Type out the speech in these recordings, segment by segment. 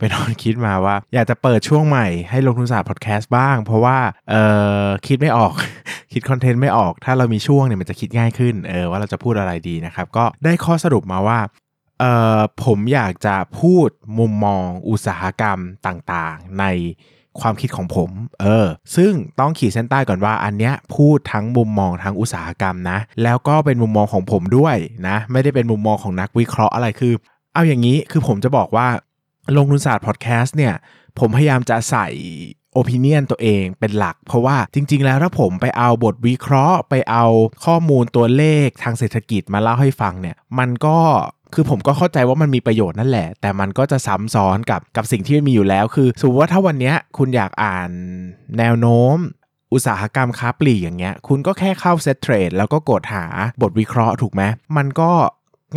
ไปนอนคิดมาว่า อยากจะเปิดช่วงใหม่ให้ลงทุนศาสตร์พอดแคสต์บ้าง เพราะว่าเออคิดไม่ออก คิดคอนเทนต์ไม่ออก ถ้าเรามีช่วงเนี่ยมันจะคิดง่ายขึ้นเออว่าเราจะพูดอะไรดีนะครับ ก็ได้ข้อสรุปมาว่าเออผมอยากจะพูดมุมมองอุตสาหกรรมต่างๆ ในความคิดของผม เออ ซึ่งต้องขีดเส้นใต้ก่อนว่าอันเนี้ยพูดทั้งมุมมองทั้งอุตสาหกรรมนะ แล้วก็เป็นมุมมองของผมด้วยนะ ไม่ได้เป็นมุมมองของนักวิเคราะห์อะไรคือ เอาอย่างนี้คือผมจะบอกว่า ลงทุนศาสตร์พอดแคสต์เนี่ยผมพยายามจะใส่ opinion ตัวเองเป็นหลัก เพราะว่าจริง ๆ แล้วถ้าผมไปเอาบทวิเคราะห์ ไปเอาข้อมูลตัวเลขทางเศรษฐกิจมาเล่าให้ฟังเนี่ยมันก็คือผมก็เข้าใจว่ามันมีประโยชน์นั่นแหละ แต่มันก็จะซ้ำซ้อนกับกับสิ่งที่มีอยู่แล้ว คือสมมติว่าถ้าวันนี้คุณอยากอ่านแนวโน้ม อุตสาหกรรมค้าปลีกอย่างเงี้ย คุณก็แค่เข้า Settrade แล้วก็กดหาบทวิเคราะห์ถูกไหมมันก็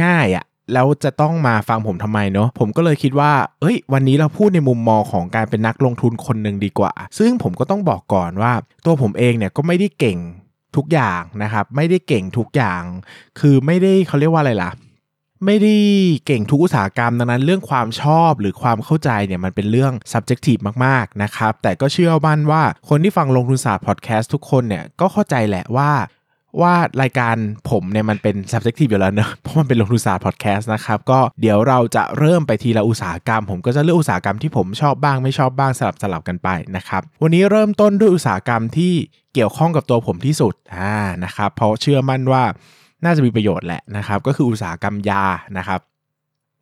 ง่ายอะ แล้วจะต้องมาฟังผมทำไมเนาะผมก็เลยคิดว่า เอ้ย วันนี้เราพูดในมุมมองของการเป็นนักลงทุนคนหนึ่งดีกว่า ซึ่งผมก็ต้องบอกก่อนว่า ตัวผมเองเนี่ยก็ไม่ได้เก่งทุกอย่างนะครับ ไม่ได้เก่งทุกอย่าง คือไม่ได้เขาเรียกว่าอะไรล่ะไม่ได้เก่งทุกอุตสาหกรรมดังนั้นเรื่องความชอบหรือความเข้าใจเนี่ยมันเป็นเรื่อง subjective มากๆนะครับ แต่ก็เชื่อมั่นว่าคนที่ฟังลงทุนศาสตร์ podcast ทุกคนเนี่ยก็เข้าใจแหละว่า ว่ารายการผมเนี่ยมันเป็น subjective อยู่แล้วเนอะเพราะมันเป็นลงทุนศาสตร์ podcast นะครับ ก็เดี๋ยวเราจะเริ่มไปทีละอุตสาหกรรม ผมก็จะเลือกอุตสาหกรรมที่ผมชอบบ้างไม่ชอบบ้างสลับสลับกันไปนะครับ วันนี้เริ่มต้นด้วยอุตสาหกรรมที่เกี่ยวข้องกับตัวผมที่สุดอ่านะครับเพราะเชื่อมั่นว่าน่าจะมีประโยชน์แหละนะครับ ก็คืออุตสาหกรรมยานะครับ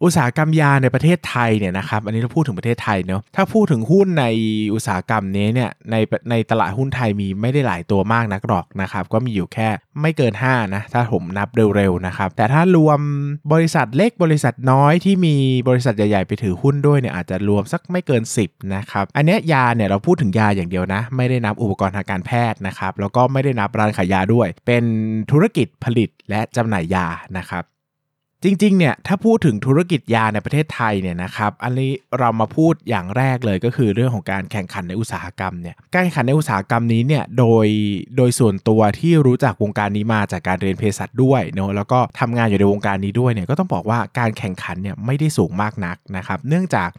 อุตสาหกรรมยาในประเทศไทยเนี่ยนะครับ อันนี้เราพูดถึงประเทศไทยเนาะ ถ้าพูดถึงหุ้นในอุตสาหกรรมนี้เนี่ยในในตลาดหุ้นไทยมีไม่ได้หลายตัวมากนักหรอกนะครับ ก็มีอยู่แค่ไม่เกิน 5 นะ ถ้าผมนับเร็วๆนะครับ แต่ถ้ารวมบริษัทเล็กบริษัทน้อยที่มีบริษัทใหญ่ๆไปถือหุ้นด้วยเนี่ยอาจจะรวมสักไม่เกิน 10นะครับ อันนี้ยยาเนี่ยเราพูดถึงยาอย่างเดียวนะ ไม่ได้นับอุปกรณ์ทางการแพทย์นะครับ แล้วก็ไม่ได้นับร้านขายยาด้วย เป็นธุรกิจผลิตและจำหน่ายยานะครับ จริงๆ เนี่ยถ้าพูดถึงธุรกิจยาในประเทศไทยเนี่ยนะครับอันนี้เรามาพูดอย่างแรกเลยก็คือเรื่องของการแข่งขันในอุตสาหกรรมเนี่ยการแข่งขันในอุตสาหกรรมนี้เนี่ยโดยโดยส่วนตัวที่รู้จักวงการนี้มาจากการเรียนเภสัชด้วยเนาะแล้วก็ทำงานอยู่ในวงการนี้ด้วยเนี่ยก็ต้องบอกว่าการแข่งขันเนี่ยไม่ได้สูงมากนักนะครับ เนื่องจาก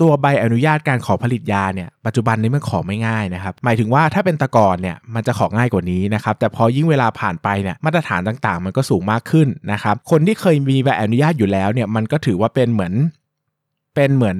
ตัวใบอนุญาตการขอผลิตยาเนี่ยปัจจุบันนี้มันขอไม่ง่ายนะครับหมายถึงว่าถ้าเป็นตะกอนเนี่ยมันจะของ่ายกว่านี้นะครับแต่พอยิ่งเวลาผ่านไปเนี่ยมาตรฐานต่างๆ มันก็สูงมากขึ้นนะครับคนที่เคยมีใบอนุญาตอยู่แล้วเนี่ยมันก็ถือว่าเป็นเหมือนเป็นเหมือน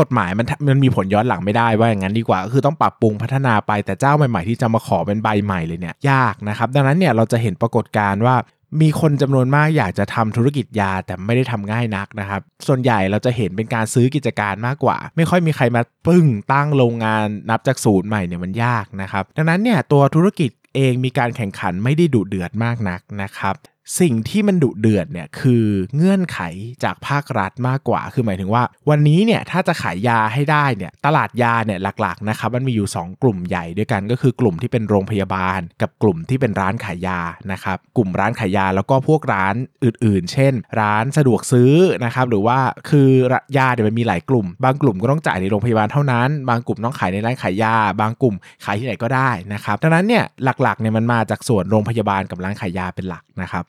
กฎหมายมันมันมีผลย้อนหลังไม่ได้ว่าอย่างนั้นดีกว่าก็คือต้องปรับปรุงพัฒนาไปแต่เจ้าใหม่ๆที่จะมาขอเป็นใบใหม่เลยเนี่ยยากนะครับดังนั้นเนี่ยเราจะเห็นปรากฏการณ์ว่า มีคนจำนวนมากอยากจะทำธุรกิจยาแต่ไม่ได้ทำง่ายนักนะครับ ส่วนใหญ่เราจะเห็นเป็นการซื้อกิจการมากกว่า ไม่ค่อยมีใครมาปึ้งตั้งโรงงานนับจากศูนย์ใหม่เนี่ยมันยากนะครับ ดังนั้นเนี่ยตัวธุรกิจเองมีการแข่งขันไม่ได้ดุเดือดมากนักนะครับ สิ่งที่มันดุเดือดเนี่ยคือเงื่อนไขจากภาครัฐมากกว่า คือหมายถึงว่า วันนี้เนี่ยถ้าจะขายยาให้ได้เนี่ยตลาดยาเนี่ยหลักๆนะครับมันมีอยู่ 2 กลุ่มใหญ่ด้วยกันก็คือกลุ่มที่เป็นโรงพยาบาล กับกลุ่มที่เป็นร้านขายยานะครับกลุ่มร้านขายยาแล้วก็พวกร้านอื่นๆ เช่น ร้านสะดวกซื้อนะครับหรือว่าคือยาเนี่ยมันมีหลายกลุ่ม บางกลุ่มก็ต้องจ่ายในโรงพยาบาลเท่านั้น บางกลุ่มต้องขายในร้านขายยา บางกลุ่มขายที่ไหนก็ได้นะครับดังนั้นเนี่ยหลักๆเนี่ยมันมาจากส่วนโรงพยาบาลกับร้านขายยาเป็นหลักนะครับ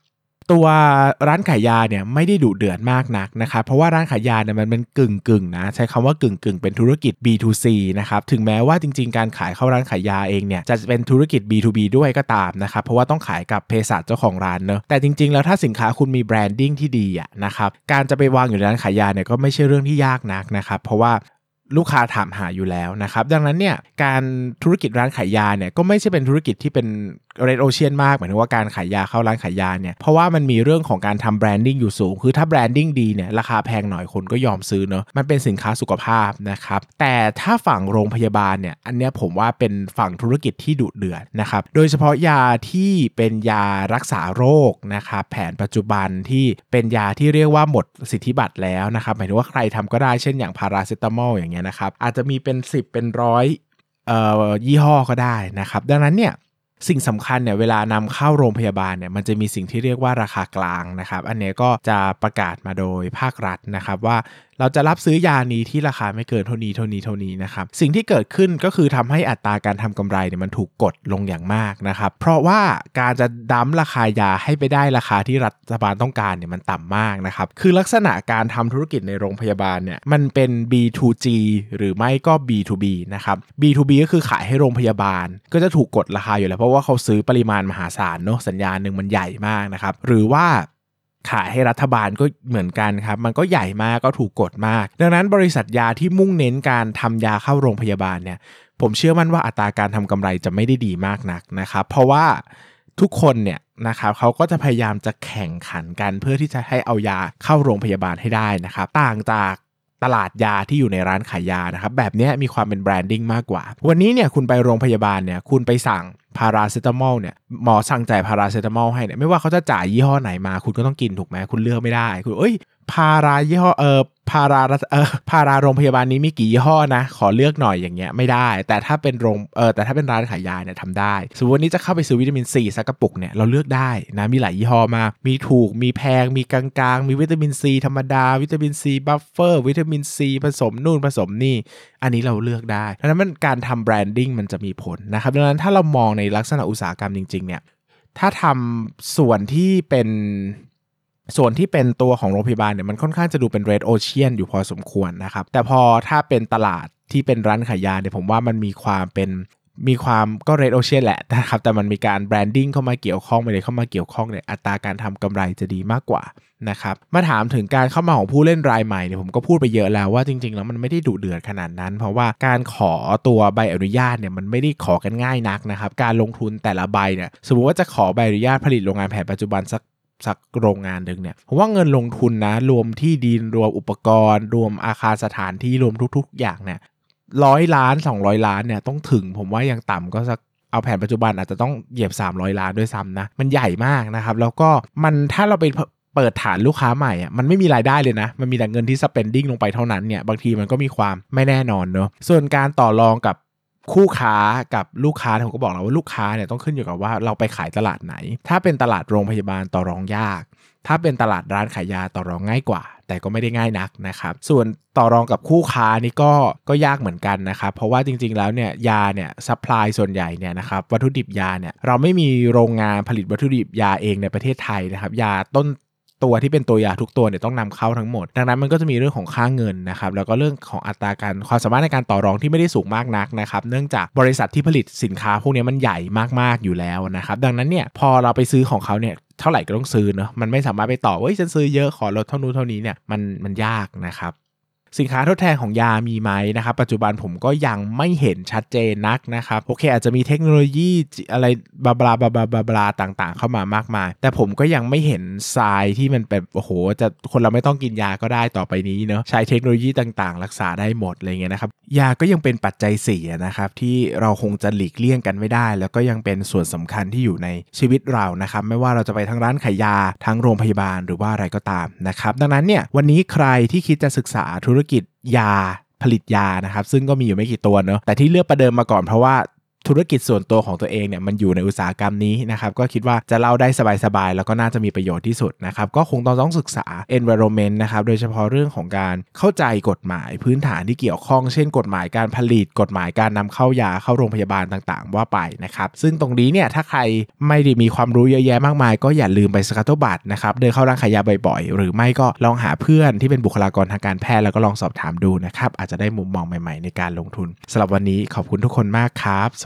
ตัวร้านขายยาเนี่ยไม่ได้ดุเดือดมากนักนะครับเพราะว่าร้านขายยาเนี่ยมันเป็นกึ่งกึ่งนะใช้คำว่ากึ่งกึ่งเป็นธุรกิจ B2C นะครับถึงแม้ว่าจริง ๆ การขายเข้าร้านขายยาเองเนี่ยจะเป็นธุรกิจ B2B ด้วยก็ตามนะครับเพราะว่าต้องขายกับเภสัชเจ้าของร้านเนอะแต่จริง ๆ แล้วถ้าสินค้าคุณมีแบรนดิ้งที่ดีอะนะครับการจะไปวางอยู่ในร้านขายยาเนี่ยก็ไม่ใช่เรื่องที่ยากนักนะครับเพราะว่า ลูกค้าถามหาอยู่แล้วนะครับ ดังนั้นเนี่ยการธุรกิจร้านขายยาเนี่ยก็ไม่ใช่เป็นธุรกิจที่เป็นred ocean มากหมายถึงว่าการขายยาเข้าร้านขายยาเนี่ยเพราะว่ามันมีเรื่องของการทำ branding อยู่สูง คือถ้า branding ดีเนี่ยราคาแพงหน่อยคนก็ยอมซื้อเนอะมันเป็นสินค้าสุขภาพนะครับ แต่ถ้าฝั่งโรงพยาบาลเนี่ยอันเนี้ยผมว่าเป็นฝั่งธุรกิจที่ดุเดือดนะครับโดยเฉพาะยาที่เป็นยารักษาโรคนะครับแผนปัจจุบันที่เป็นยาที่เรียกว่าหมดสิทธิบัตรแล้วนะครับหมายถึงว่าใครทำก็ได้เช่นอย่างพาราเซตามอลอย่างเงี้ยนะครับอาจจะมีเป็น 10 เป็นร้อยยี่ห้อก็ได้นะครับ ดังนั้นเนี่ยสิ่งสำคัญเนี่ยเวลานำเข้าโรงพยาบาลเนี่ยมันจะมีสิ่งที่เรียกว่าราคากลางนะครับ อันนี้ก็จะประกาศมาโดยภาครัฐนะครับว่าเราจะรับซื้อยานี้ที่ราคาไม่เกินเท่านี้เท่านี้เท่านี้นะครับสิ่งที่เกิดขึ้นก็คือทำให้อัตราการทำกำไรเนี่ยมันถูกกดลงอย่างมากนะครับเพราะว่าการจะดั้มราคายาให้ไปได้ราคาที่รัฐบาลต้องการเนี่ยมันต่ำมากนะครับคือลักษณะการทำธุรกิจในโรงพยาบาลเนี่ยมันเป็น B2G หรือไม่ก็ B2B นะครับ B2B ก็คือขายให้โรงพยาบาล ก็จะถูกกดราคาอยู่แล้วเพราะว่าเขาซื้อปริมาณมหาศาลเนาะสัญญาหนึ่งมันใหญ่มากนะครับหรือว่า ขายให้รัฐบาลก็เหมือนกันครับ มันก็ใหญ่มากก็ถูกกดมาก ดังนั้นบริษัทยาที่มุ่งเน้นการทำยาเข้าโรงพยาบาลเนี่ย ผมเชื่อมั่นว่าอัตราการทำกำไรจะไม่ได้ดีมากนักนะครับ เพราะว่าทุกคนเนี่ยนะครับเขาก็จะพยายามจะแข่งขันกันเพื่อที่จะให้เอายาเข้าโรงพยาบาลให้ได้นะครับ ต่างจากตลาดยาที่อยู่ในร้านขายยานะครับแบบนี้มีความเป็น branding มากกว่า วันนี้เนี่ยคุณไปโรงพยาบาลเนี่ยคุณไปสั่ง พาราเซตามอลเนี่ยหมอสั่งจ่ายพาราเซตามอลให้เนี่ยไม่ว่าเขาจะจ่ายยี่ห้อไหนมา คุณก็ต้องกินถูกไหมคุณเลือกไม่ได้ คุณเอ้ยพารายี่ห้อเออพาราเออพาราโรงพยาบาลนี้มีกี่ยี่ห้อนะ ขอเลือกหน่อยอย่างเงี้ยไม่ได้ แต่ถ้าเป็นโรงเออแต่ถ้าเป็นร้านขายยาเนี่ยทำได้ สมมติวันนี้จะเข้าไปซื้อวิตามินซีสักกระปุกเนี่ยเราเลือกได้นะมีหลายยี่ห้อมา มีถูกมีแพง มีกลางๆ มีวิตามินซีธรรมดา วิตามินซี buffer วิตามินซีผสมนู่นผสมนี่ อันนี้เราเลือกได้ดังนั้นมันการทำ branding มันจะมีผลนะครับดังนั้นถ้าเรามองในลักษณะอุตสาหกรรมจริงๆเนี่ยถ้าทำส่วนที่เป็นส่วนที่เป็นตัวของโรงพยาบาลเนี่ยมันค่อนข้างจะดูเป็น red ocean อยู่พอสมควรนะครับ แต่พอถ้าเป็นตลาดที่เป็นร้านขายยาเนี่ยผมว่ามันมีความเป็น มีความก็ red ocean แหละนะครับ แต่มันมีการ branding เข้ามาเกี่ยวข้องไปเลยเข้ามาเกี่ยวข้องเนี่ยอัตราการทำกำไรจะดีมากกว่านะครับมาถามถึงการเข้ามาของผู้เล่นรายใหม่เนี่ยผมก็พูดไปเยอะแล้วว่าจริง ๆ แล้วมันไม่ได้ดุเดือดขนาดนั้น เพราะว่าการขอตัวใบอนุญาตเนี่ยมันไม่ได้ขอกันง่ายนักนะครับ การลงทุนแต่ละใบเนี่ยสมมติว่าจะขอใบอนุญาตผลิตโรงงานแผนปัจจุบันสักสักโรงงานหนึ่งเนี่ยผมว่าเงินลงทุนนะรวมที่ดินรวมอุปกรณ์ รวมอาคารสถานที่รวมทุก ๆ อย่างเนี่ย ร้อยล้าน200ล้านเนี่ยต้องถึงผมว่ายังต่ำก็สักเอาแผนปัจจุบันอาจจะต้องเหยียบ 300 ล้านด้วยซ้ำนะ มันใหญ่มากนะครับ แล้วก็มันถ้าเราไปเปิดฐานลูกค้าใหม่อะมันไม่มีรายได้เลยนะ มันมีแต่เงินที่ spending ลงไปเท่านั้นเนี่ยบางทีมันก็มีความไม่แน่นอนเนอะส่วนการต่อรองกับคู่ค้ากับลูกค้าผมก็บอกแล้วว่าลูกค้าเนี่ยต้องขึ้นอยู่กับว่าเราไปขายตลาดไหน ถ้าเป็นตลาดโรงพยาบาลต่อรองยาก ถ้าเป็นตลาดร้านขายยาต่อรองง่ายกว่า แต่ก็ไม่ได้ง่ายนักนะครับ ส่วนต่อรองกับคู่ค้านี่ก็ก็ยากเหมือนกันนะครับ เพราะว่าจริงๆแล้วเนี่ยยาเนี่ย supply ส่วนใหญ่เนี่ยนะครับวัตถุดิบยาเนี่ยเราไม่มีโรงงานผลิตวัตถุดิบยาเองในประเทศไทยนะครับ ยาต้นตัวที่เป็นตัวยาทุกตัวเนี่ยต้องนำเข้าทั้งหมด ดังนั้นมันก็จะมีเรื่องของค่าเงินนะครับแล้วก็เรื่องของอัตราการความสามารถในการต่อรองที่ไม่ได้สูงมากนักนะครับเนื่องจากบริษัทที่ผลิตสินค้าพวกนี้มันใหญ่มากๆอยู่แล้วนะครับดังนั้นเนี่ยพอเราไปซื้อของเขาเนี่ย เท่าไหร่ก็ต้องซื้อเนาะมันไม่สามารถไปต่อว่าฉันซื้อเยอะขอลดเท่านู้นเท่านี้เนี่ยมันมันยากนะครับ สินค้าทดแทนของยามีไหมนะครับปัจจุบันผมก็ยังไม่เห็นชัดเจนนักนะครับโอเค อาจจะมีเทคโนโลยีอะไรบลาบลาบลาบลาบลาบลาต่างๆ เข้ามามากมาย แต่ผมก็ยังไม่เห็นทรายที่มันเป็นโอ้โห จะคนเราไม่ต้องกินยาก็ได้ต่อไปนี้เนาะใช้เทคโนโลยีต่างๆ รักษาได้หมดอะไรเงี้ยนะครับยาก็ยังเป็นปัจจัยเสียนะครับที่เราคงจะหลีกเลี่ยงกันไม่ได้ แล้วก็ยังเป็นส่วนสำคัญที่อยู่ในชีวิตเรานะครับไม่ว่าเราจะไปทั้งร้านขายยาทั้งโรงพยาบาลหรือว่าอะไรก็ตามนะครับดังนั้นเนี่ยวันนี้ใครที่คิดจะศึกษาธุรกิจยาผลิตยานะครับซึ่งก็มีอยู่ไม่กี่ตัวเนาะแต่ที่เลือกประเดิมมาก่อนเพราะว่า ธุรกิจส่วนตัวของตัวเองเนี่ยมันอยู่ในอุตสาหกรรมนี้นะครับก็คิดว่าจะเล่าได้สบายๆแล้วก็น่าจะมีประโยชน์ที่สุดนะครับก็คงต้องต้องศึกษา environment นะครับโดยเฉพาะเรื่องของการเข้าใจกฎหมายพื้นฐานที่เกี่ยวข้องเช่น กฎหมายการผลิต กฎหมายการนำเข้ายาเข้าโรงพยาบาลต่างๆ ว่าไปนะครับซึ่งตรงนี้เนี่ยถ้าใครไม่ได้มีความรู้เยอะแยะมากมาย ก็อย่าลืมไปสกัตโตบัตนะครับเดินเข้าร้านขายยาบ่อยๆ หรือไม่ก็ลองหาเพื่อนที่เป็นบุคลากรทางการแพทย์แล้วก็ลองสอบถามดูนะครับอาจจะได้มุมมองใหม่ ๆ ในการลงทุนสำหรับวันนี้ขอบคุณทุกคนมากครับส